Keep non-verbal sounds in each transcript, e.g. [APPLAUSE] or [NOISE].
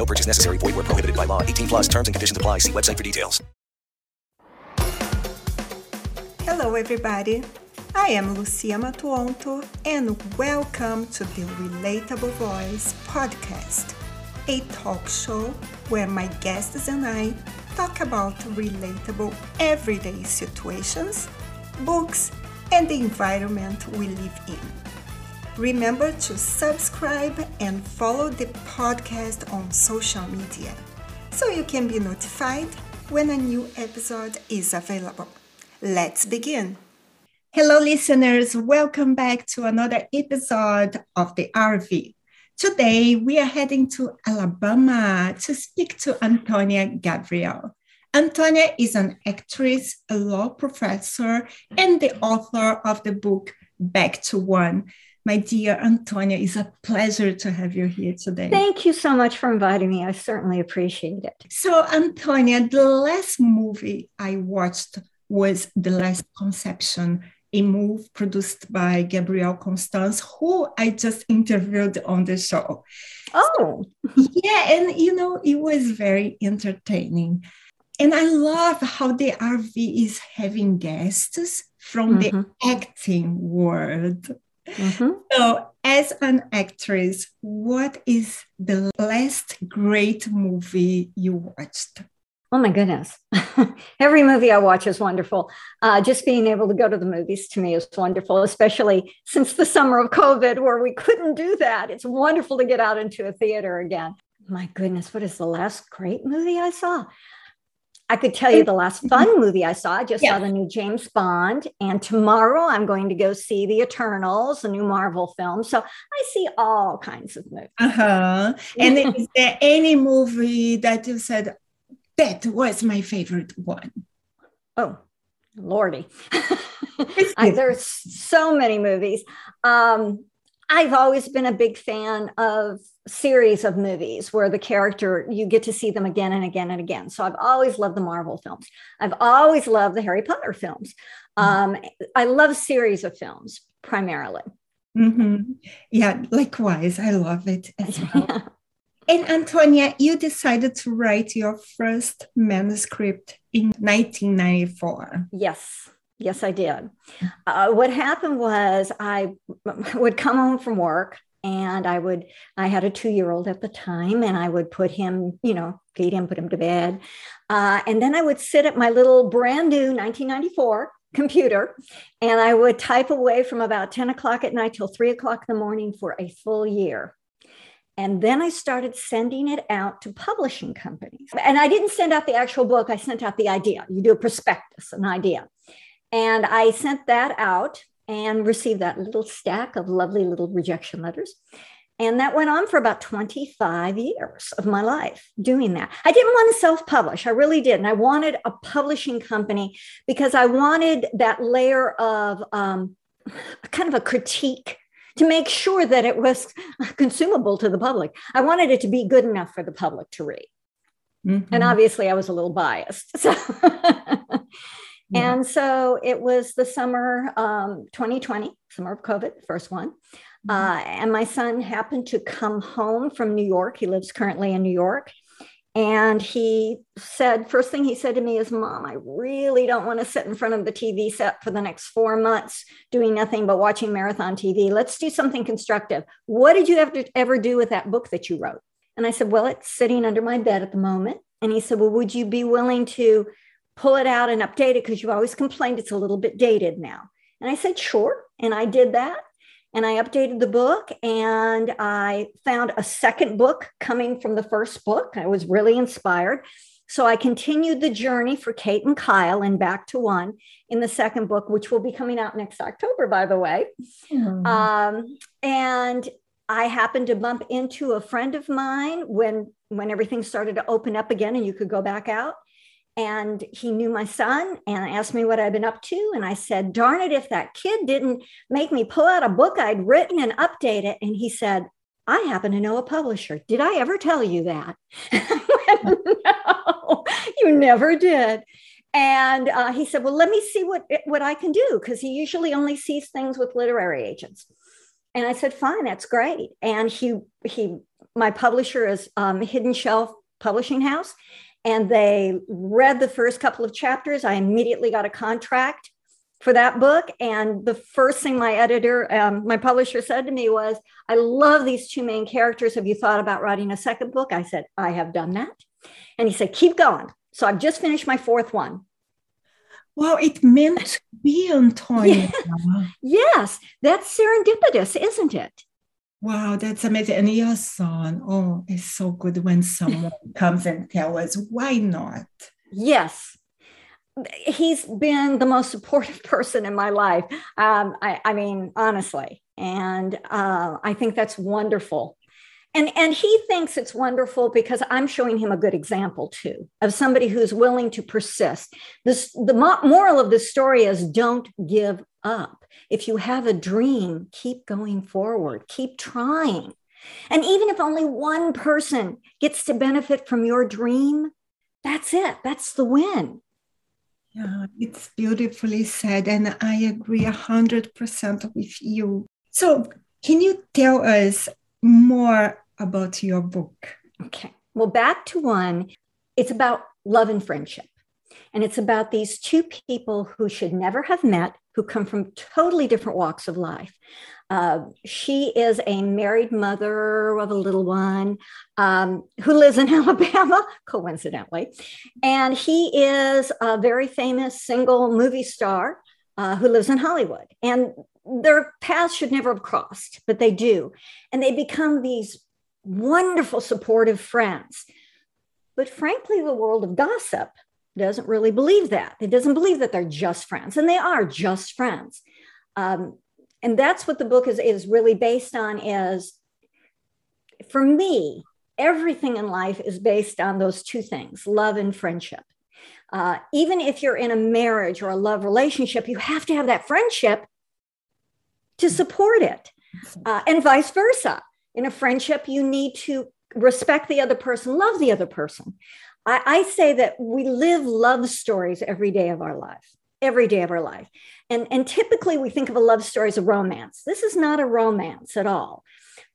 No purchase necessary. Void where prohibited by law. 18 plus terms and conditions apply. See website for details. Hello, everybody. I am Lucia Matuonto, and welcome to the Relatable Voice podcast, a talk show where my guests and I talk about relatable everyday situations, books, and the environment we live in. Remember to subscribe and follow the podcast on social media so you can be notified when a new episode is available. Let's begin. Hello, listeners. Welcome back to another episode of the RV. Today, we are heading to Alabama to speak to Antonia Gavrihel. Antonia is an actress, a law professor, and the author of the book Back to One. My dear Antonia, it's a pleasure to have you here today. Thank you so much for inviting me. I certainly appreciate it. So, Antonia, the last movie I watched was The Last Conception, a movie produced by Gabrielle Constance, who I just interviewed on the show. Oh, yeah, and you know, it was very entertaining. And I love how the RV is having guests from mm-hmm. the acting world. Mm-hmm. So, as an actress, what is the last great movie you watched? Oh my goodness. [LAUGHS] Every movie I watch is wonderful. Uh, just being able to go to the movies to me is wonderful, especially since the summer of COVID where we [LAUGHS] couldn't do that. It's wonderful to get out into a theater again. My goodness, what is the last great movie I saw? I could tell you the last fun movie I saw. I just yeah. saw the new James Bond. And tomorrow I'm going to go see The Eternals, the new Marvel film. So I see all kinds of movies. Uh-huh. And is there any movie that you said, that was my favorite one. Oh, Lordy. [LAUGHS] I, there's so many movies. Um, I've always been a big fan of series of movies where the character you get to see them again and again and again. So I've always loved the Marvel films. I've always loved the Harry Potter films. Mm-hmm. Um, I love series of films primarily. Mm-hmm. Yeah, likewise. I love it as [LAUGHS] well. And Antonia, you decided to write your first manuscript in 1994. Yes. Yes, I did. Uh, what happened was I [LAUGHS] would come home from work and I would, I had a two year old at the time, and I would put him, you know, feed him, put him to bed. Uh, and then I would sit at my little brand new 1994 computer and I would type away from about 10 o'clock at night till three o'clock in the morning for a full year. And then I started sending it out to publishing companies. And I didn't send out the actual book, I sent out the idea. You do a prospectus, an idea. And I sent that out and received that little stack of lovely little rejection letters. And that went on for about 25 years of my life doing that. I didn't want to self publish. I really didn't. I wanted a publishing company because I wanted that layer of um, kind of a critique to make sure that it was consumable to the public. I wanted it to be good enough for the public to read. Mm-hmm. And obviously, I was a little biased. So [LAUGHS] yeah. And so it was the summer um, 2020, summer of COVID, first one. Mm-hmm. Uh, and my son happened to come home from New York. He lives currently in New York. And he said, first thing he said to me is, Mom, I really don't want to sit in front of the TV set for the next four months doing nothing but watching marathon TV. Let's do something constructive. What did you have to ever do with that book that you wrote? And I said, Well, it's sitting under my bed at the moment. And he said, Well, would you be willing to pull it out and update it? Because you've always complained it's a little bit dated now. And I said, Sure. And I did that and I updated the book and I found a second book coming from the first book. I was really inspired. So I continued the journey for Kate and Kyle and Back to One in the second book, which will be coming out next October, by the way. Mm. Um, and I happened to bump into a friend of mine when when everything started to open up again and you could go back out. And he knew my son and asked me what I'd been up to. And I said, darn it, if that kid didn't make me pull out a book I'd written and update it. And he said, I happen to know a publisher. Did I ever tell you that? [LAUGHS] no, you never did. And uh, he said, Well, let me see what, what I can do, because he usually only sees things with literary agents. And I said, Fine, that's great. And he, he my publisher is um, Hidden Shelf Publishing House and they read the first couple of chapters. I immediately got a contract for that book. And the first thing my editor, um, my publisher said to me was, I love these two main characters. Have you thought about writing a second book? I said, I have done that. And he said, keep going. So I've just finished my fourth one. Well, it meant to be, Antonia. [LAUGHS] Yeah. yes, that's serendipitous, isn't it? Wow, that's amazing. And your son, oh, it's so good when someone [LAUGHS] comes and tell us why not. Yes. He's been the most supportive [LAUGHS] person in my life. Um, I, I, mean, honestly. And uh, I think that's wonderful. And, and he thinks it's wonderful because I'm showing him a good example too of somebody who's willing to persist. This, the moral of the story is don't give up. If you have a dream, keep going forward, keep trying. And even if only one person gets to benefit from your dream, that's it. That's the win. Yeah, it's beautifully said. And I agree 100% with you. So, can you tell us more about your book? Okay. Well, back to one, it's about love and friendship. And it's about these two people who should never have met, who come from totally different walks of life. Uh, she is a married mother of a little one um, who lives in [LAUGHS] Alabama, coincidentally. And he is a very famous single movie star uh, who lives in Hollywood. And their paths should never have crossed, but they do. And they become these wonderful, supportive friends. But frankly, the world of gossip doesn't really believe that. It doesn't believe that they're just friends, and they are just friends. Um, and that's what the book is, is really based on is for me, everything in life is based on those two things, love and friendship. Uh, even if you're in a marriage or a love relationship, you have to have that friendship to support it, uh, and vice versa. In a friendship, you need to respect the other person, love the other person. I, I say that we live love stories every day of our life, every day of our life. And, and typically we think of a love story as a romance. This is not a romance at all.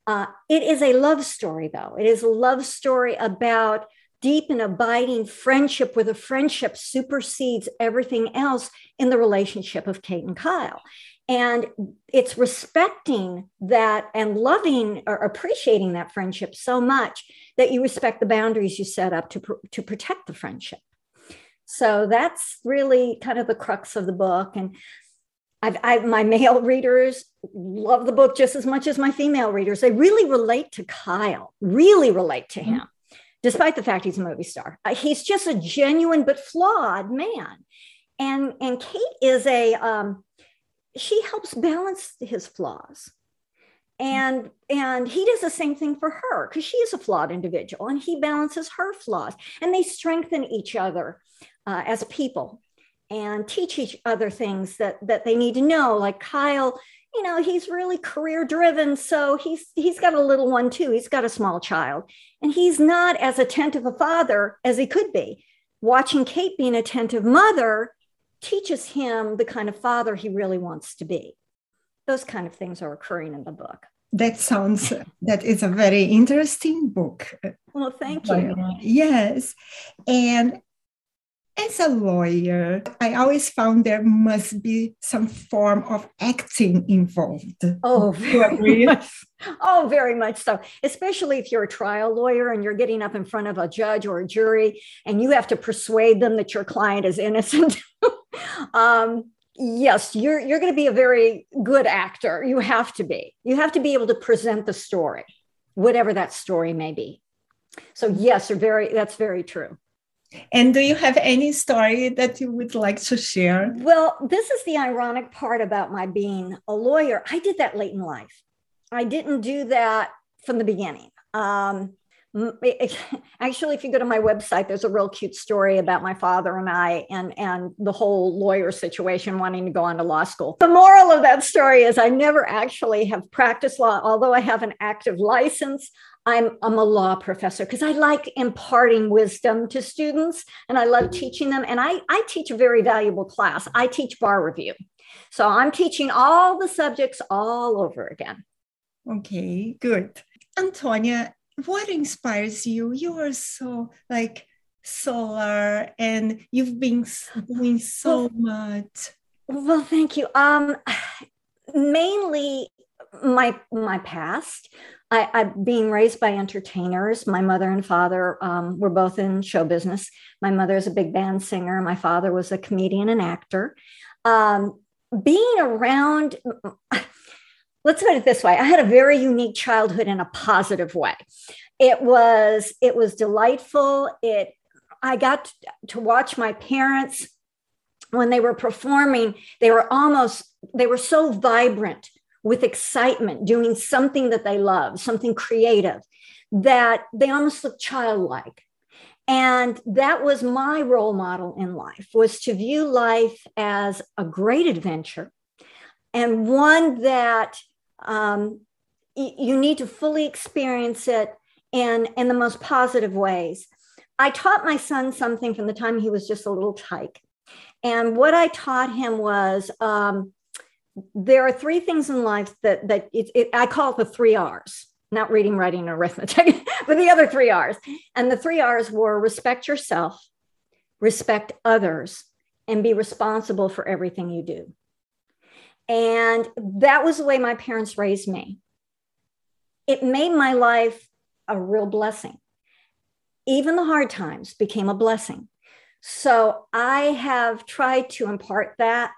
Uh, it is a love story, though. It is a love story about deep and abiding friendship where the friendship supersedes everything else in the relationship of Kate and Kyle. And it's respecting that and loving or appreciating that friendship so much that you respect the boundaries you set up to, to protect the friendship. So that's really kind of the crux of the book. And I've, I've, my male readers love the book just as much as my female readers. They really relate to Kyle, really relate to him. Despite the fact he's a movie star. Uh, he's just a genuine but flawed man. And, and Kate is a, um, she helps balance his flaws and and he does the same thing for her because she is a flawed individual and he balances her flaws and they strengthen each other uh, as people and teach each other things that that they need to know like kyle you know he's really career driven so he's he's got a little one too he's got a small child and he's not as attentive a father as he could be watching kate be an attentive mother teaches him the kind of father he really wants to be. Those kind of things are occurring in the book. That sounds, that is a very interesting book. Well, thank you. Yes. And as a lawyer, I always found there must be some form of acting involved. Oh, very [LAUGHS] much. Oh, very much so. Especially if you're a trial lawyer and you're getting up in front of a judge or a jury and you have to persuade them that your client is innocent. [LAUGHS] um, yes, you're you're going to be a very good actor. You have to be. You have to be able to present the story, whatever that story may be. So yes, or very that's very true. And do you have any story that you would like to share? Well, this is the ironic part about my being a lawyer. I did that late in life. I didn't do that from the beginning. Um, [LAUGHS] actually if you go to my website there's a real cute story about my father and i and and the whole lawyer situation wanting to go on to law school the moral of that story is i never actually have practiced law although i have an active license i'm, I'm a law professor because i like imparting wisdom to students and i love teaching them and i i teach a very valuable class i teach bar review so i'm teaching all the subjects all over again okay good antonia what inspires you? You are so like solar and you've been doing so much. Well, thank you. Um [SIGHS] mainly my my past. I, I being raised by entertainers. My mother and father um, were both in show business. My mother is a big band singer. My father was a comedian and actor. Um, being around [LAUGHS] let's put it this way i had a very unique childhood in a positive way it was it was delightful it i got to watch my parents when they were performing they were almost they were so vibrant with excitement doing something that they love something creative that they almost look childlike and that was my role model in life was to view life as a great adventure and one that um, you need to fully experience it in, in the most positive ways. I taught my son something from the time he was just a little tyke. And what I taught him was um, there are three things in life that, that it, it, I call it the three R's, not reading, writing, and arithmetic, [LAUGHS] but the other three R's. And the three R's were respect yourself, respect others, and be responsible for everything you do. And that was the way my parents raised me. It made my life a real blessing. Even the hard times became a blessing. So I have tried to impart that.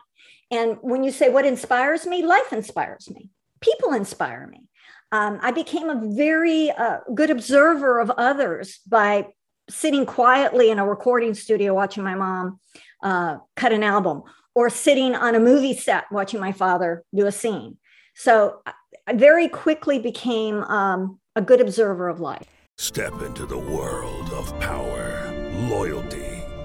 And when you say what inspires me, life inspires me, people inspire me. Um, I became a very uh, good observer of others by sitting quietly in a recording studio watching my mom uh, cut an album or sitting on a movie set watching my father do a scene. So I very quickly became um, a good observer of life. Step into the world of power, loyalty,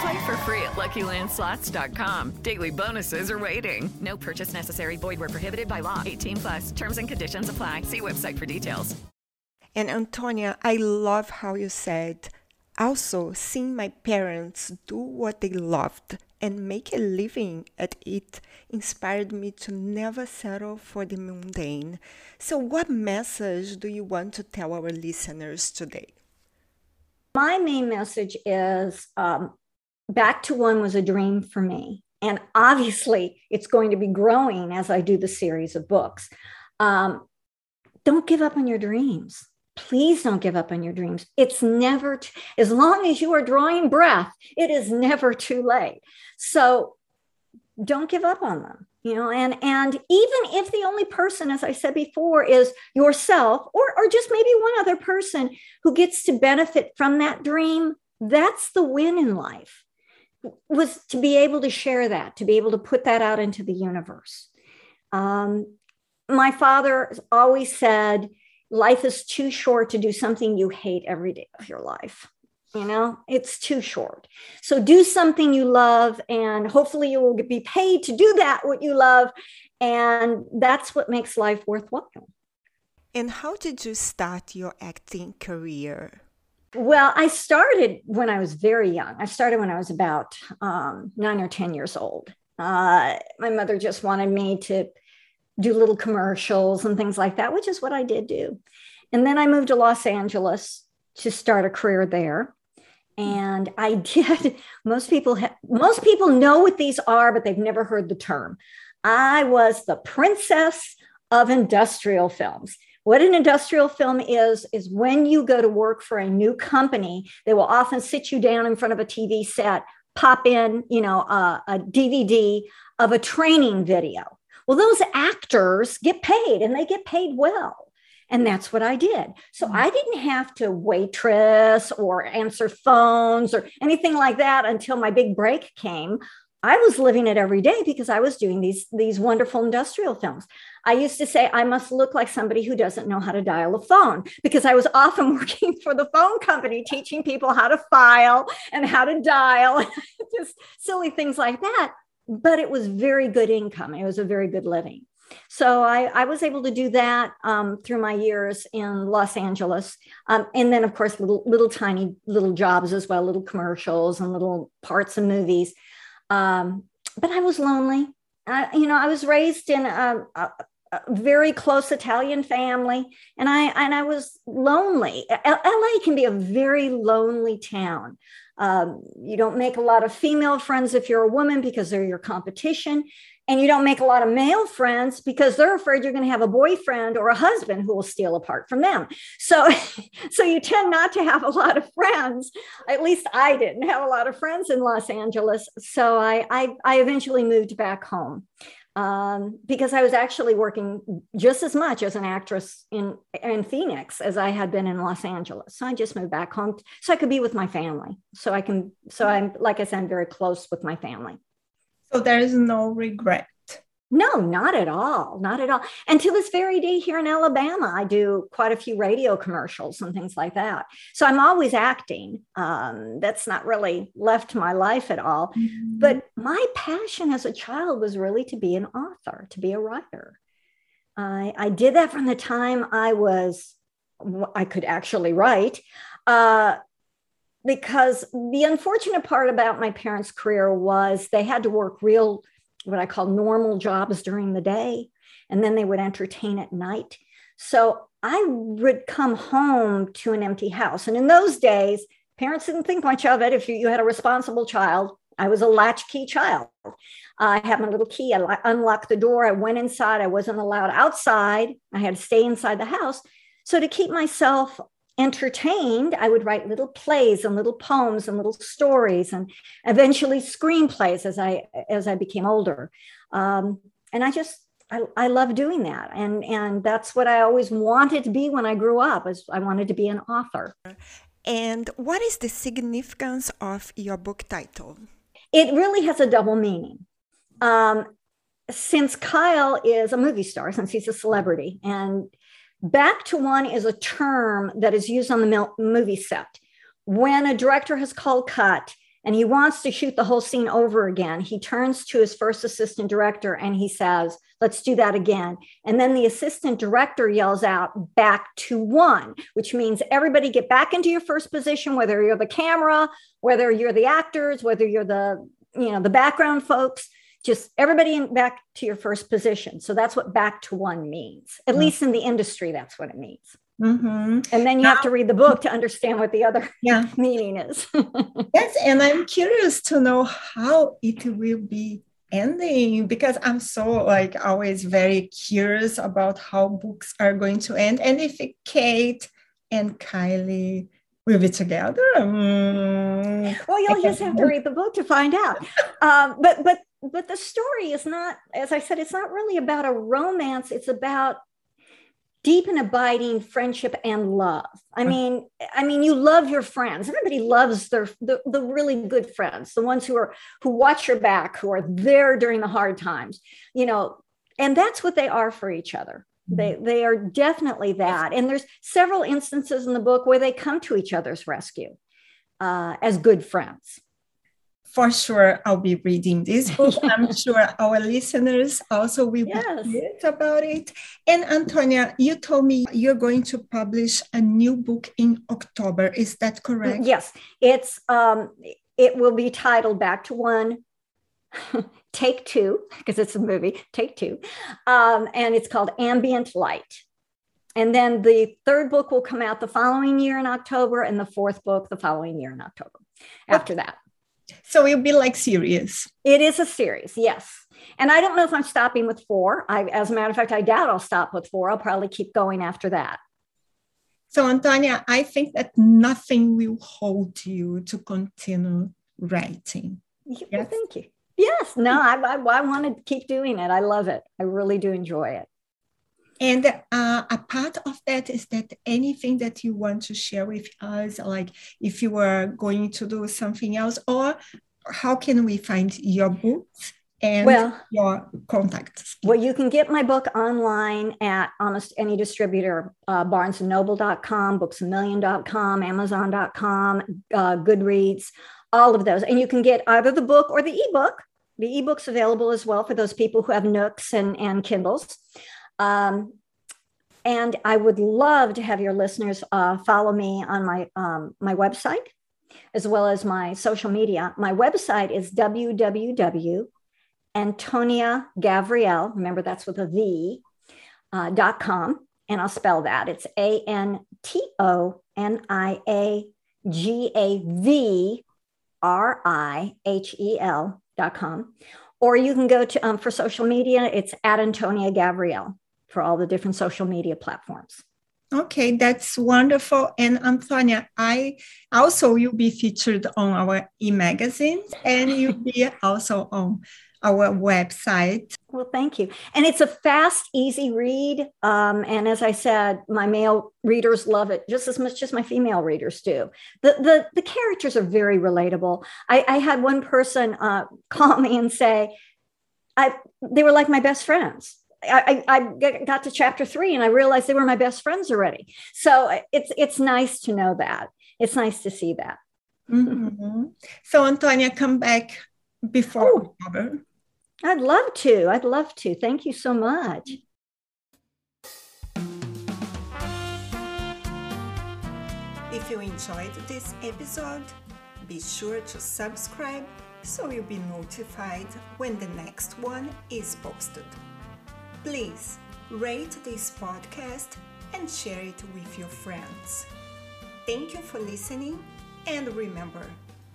Play for free at LuckyLandSlots.com. Daily bonuses are waiting. No purchase necessary. Void where prohibited by law. 18 plus. Terms and conditions apply. See website for details. And Antonia, I love how you said, also seeing my parents do what they loved and make a living at it inspired me to never settle for the mundane. So, what message do you want to tell our listeners today? My main message is um, Back to One was a dream for me. And obviously, it's going to be growing as I do the series of books. Um, don't give up on your dreams please don't give up on your dreams. It's never, t- as long as you are drawing breath, it is never too late. So don't give up on them you know and and even if the only person as i said before is yourself or or just maybe one other person who gets to benefit from that dream that's the win in life was to be able to share that to be able to put that out into the universe. Um, my father always said life is too short to do something you hate every day of your life. You know it's too short. So do something you love and hopefully you will be paid to do that what you love and that's what makes life worthwhile. And how did you start your acting career well i started when i was very young i started when i was about um, nine or ten years old uh, my mother just wanted me to do little commercials and things like that, which is what I did do. And then I moved to Los Angeles to start a career there. And I [LAUGHS] did. Most people ha- most people know what these are, but they've never heard the term. I was the princess of industrial films. What an industrial film is, is when you go to work for a new company, they will often sit you down in front of a TV set, pop in, you know, a, a DVD of a training video. Well, those actors get paid and they get paid well. And that's what I did. So mm. I didn't have to waitress or answer phones or anything like that until my big break came. I was living it every day because I was doing these these wonderful industrial films. I used to say I must look like somebody who doesn't know how to dial a phone because I was often [LAUGHS] working for the phone company teaching people how to file and how to dial, [LAUGHS] just silly things like that. But it was very good income. It was a very good living. So I, I was able to do that um, through my years in Los Angeles, um, and then of course little little tiny little jobs as well, little commercials and little parts of movies. Um, but I was lonely. I, you know, I was raised in a, a, a, very close Italian family, and I and I was lonely. L- LA can be a very lonely town. Um, you don't make a lot of female friends if you're a woman because they're your competition and you don't make a lot of male friends because they're afraid you're going to have a boyfriend or a husband who will steal apart from them so [LAUGHS] so you tend not to have a lot of friends at least i didn't have a lot of friends in los angeles so i i, I eventually moved back home um, because I was actually working just as much as an actress in in Phoenix as I had been in Los Angeles. So I just moved back home so I could be with my family. So I can. So I'm like I said, I'm very close with my family. So there is no regret. No, not at all. Not at all. And to this very day here in Alabama, I do quite a few radio commercials and things like that. So I'm always acting. Um, that's not really left my life at all. Mm-hmm. But my passion as a child was really to be an author, to be a writer. I, I did that from the time I was, I could actually write. Uh, because the unfortunate part about my parents' career was they had to work real, what I call normal jobs during the day, and then they would entertain at night. So I would come home to an empty house. And in those days, parents didn't think much of it if you, you had a responsible child. I was a latchkey child. I had my little key. I unlocked the door. I went inside. I wasn't allowed outside. I had to stay inside the house. So, to keep myself entertained, I would write little plays and little poems and little stories and eventually screenplays as I as I became older. Um, and I just I, I love doing that. And and that's what I always wanted to be when I grew up, is I wanted to be an author. And what is the significance of your book title? It really has a double meaning. Um, since Kyle is a movie star, since he's a celebrity, and Back to one is a term that is used on the movie set. When a director has called cut and he wants to shoot the whole scene over again, he turns to his first assistant director and he says, Let's do that again. And then the assistant director yells out, Back to one, which means everybody get back into your first position, whether you're the camera, whether you're the actors, whether you're the you know the background folks just everybody in, back to your first position. So that's what back to one means. At mm-hmm. least in the industry, that's what it means. Mm-hmm. And then you now, have to read the book to understand what the other [LAUGHS] yeah. meaning is. [LAUGHS] yes, and I'm curious to know how it will be ending because I'm so like always very curious about how books are going to end and if Kate and Kylie will be together. Mm, well, you'll just have to read the book to find out. [LAUGHS] Um, but but but the story is not, as I said, it's not really about a romance. It's about deep and abiding friendship and love. I mean, I mean, you love your friends. Everybody loves their the, the really good friends, the ones who are who watch your back, who are there during the hard times, you know, and that's what they are for each other. They they are definitely that. And there's several instances in the book where they come to each other's rescue uh, as good friends for sure I'll be reading this [LAUGHS] book. I'm sure our listeners also will yes. be about it. And Antonia, you told me you're going to publish a new book in October. Is that correct? Yes, it's um, it will be titled Back to One. [LAUGHS] Take Two, because it's a movie, Take Two. Um, and it's called Ambient Light. And then the third book will come out the following year in October, and the fourth book the following year in October after that. So it'll be like series. It is a series, yes. And I don't know if I'm stopping with four. I, as a matter of fact, I doubt I'll stop with four. I'll probably keep going after that. So, Antonia, I think that nothing will hold you to continue writing. Yes. Well, thank you. Yes, no, I, I, I want to keep doing it. I love it. I really do enjoy it. And uh, a part of that is that anything that you want to share with us, like if you are going to do something else, or how can we find your books and well, your contacts? Well, you can get my book online at almost any distributor, uh, barnesandnoble.com, booksamillion.com, amazon.com, uh, Goodreads, all of those. And you can get either the book or the ebook. The ebook's available as well for those people who have Nooks and, and Kindles. Um, and I would love to have your listeners uh, follow me on my um, my website as well as my social media. My website is www.antoniagavrihel. Remember, that's with a V. Uh, dot com, and I'll spell that. It's A N T O N I A G A V R I H E L dot com. Or you can go to um, for social media, it's at Antonia Gavrihel for all the different social media platforms. Okay, that's wonderful. And Antonia, I also you'll be featured on our e-magazine and you'll be also on our website. Well, thank you. And it's a fast, easy read. Um, and as I said, my male readers love it just as much as my female readers do. The the, the characters are very relatable. I, I had one person uh, [LAUGHS] call me and say, I they were like my best friends. I, I got to chapter three and I realized they were my best friends already. So it's it's nice to know that. It's nice to see that. Mm-hmm. So Antonia, come back before oh, I'd love to. I'd love to. Thank you so much. If you enjoyed this episode, be sure to subscribe so you'll be notified when the next one is posted. Please rate this podcast and share it with your friends. Thank you for listening, and remember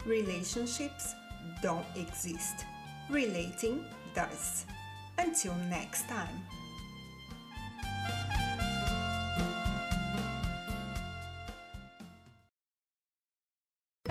relationships don't exist, relating does. Until next time.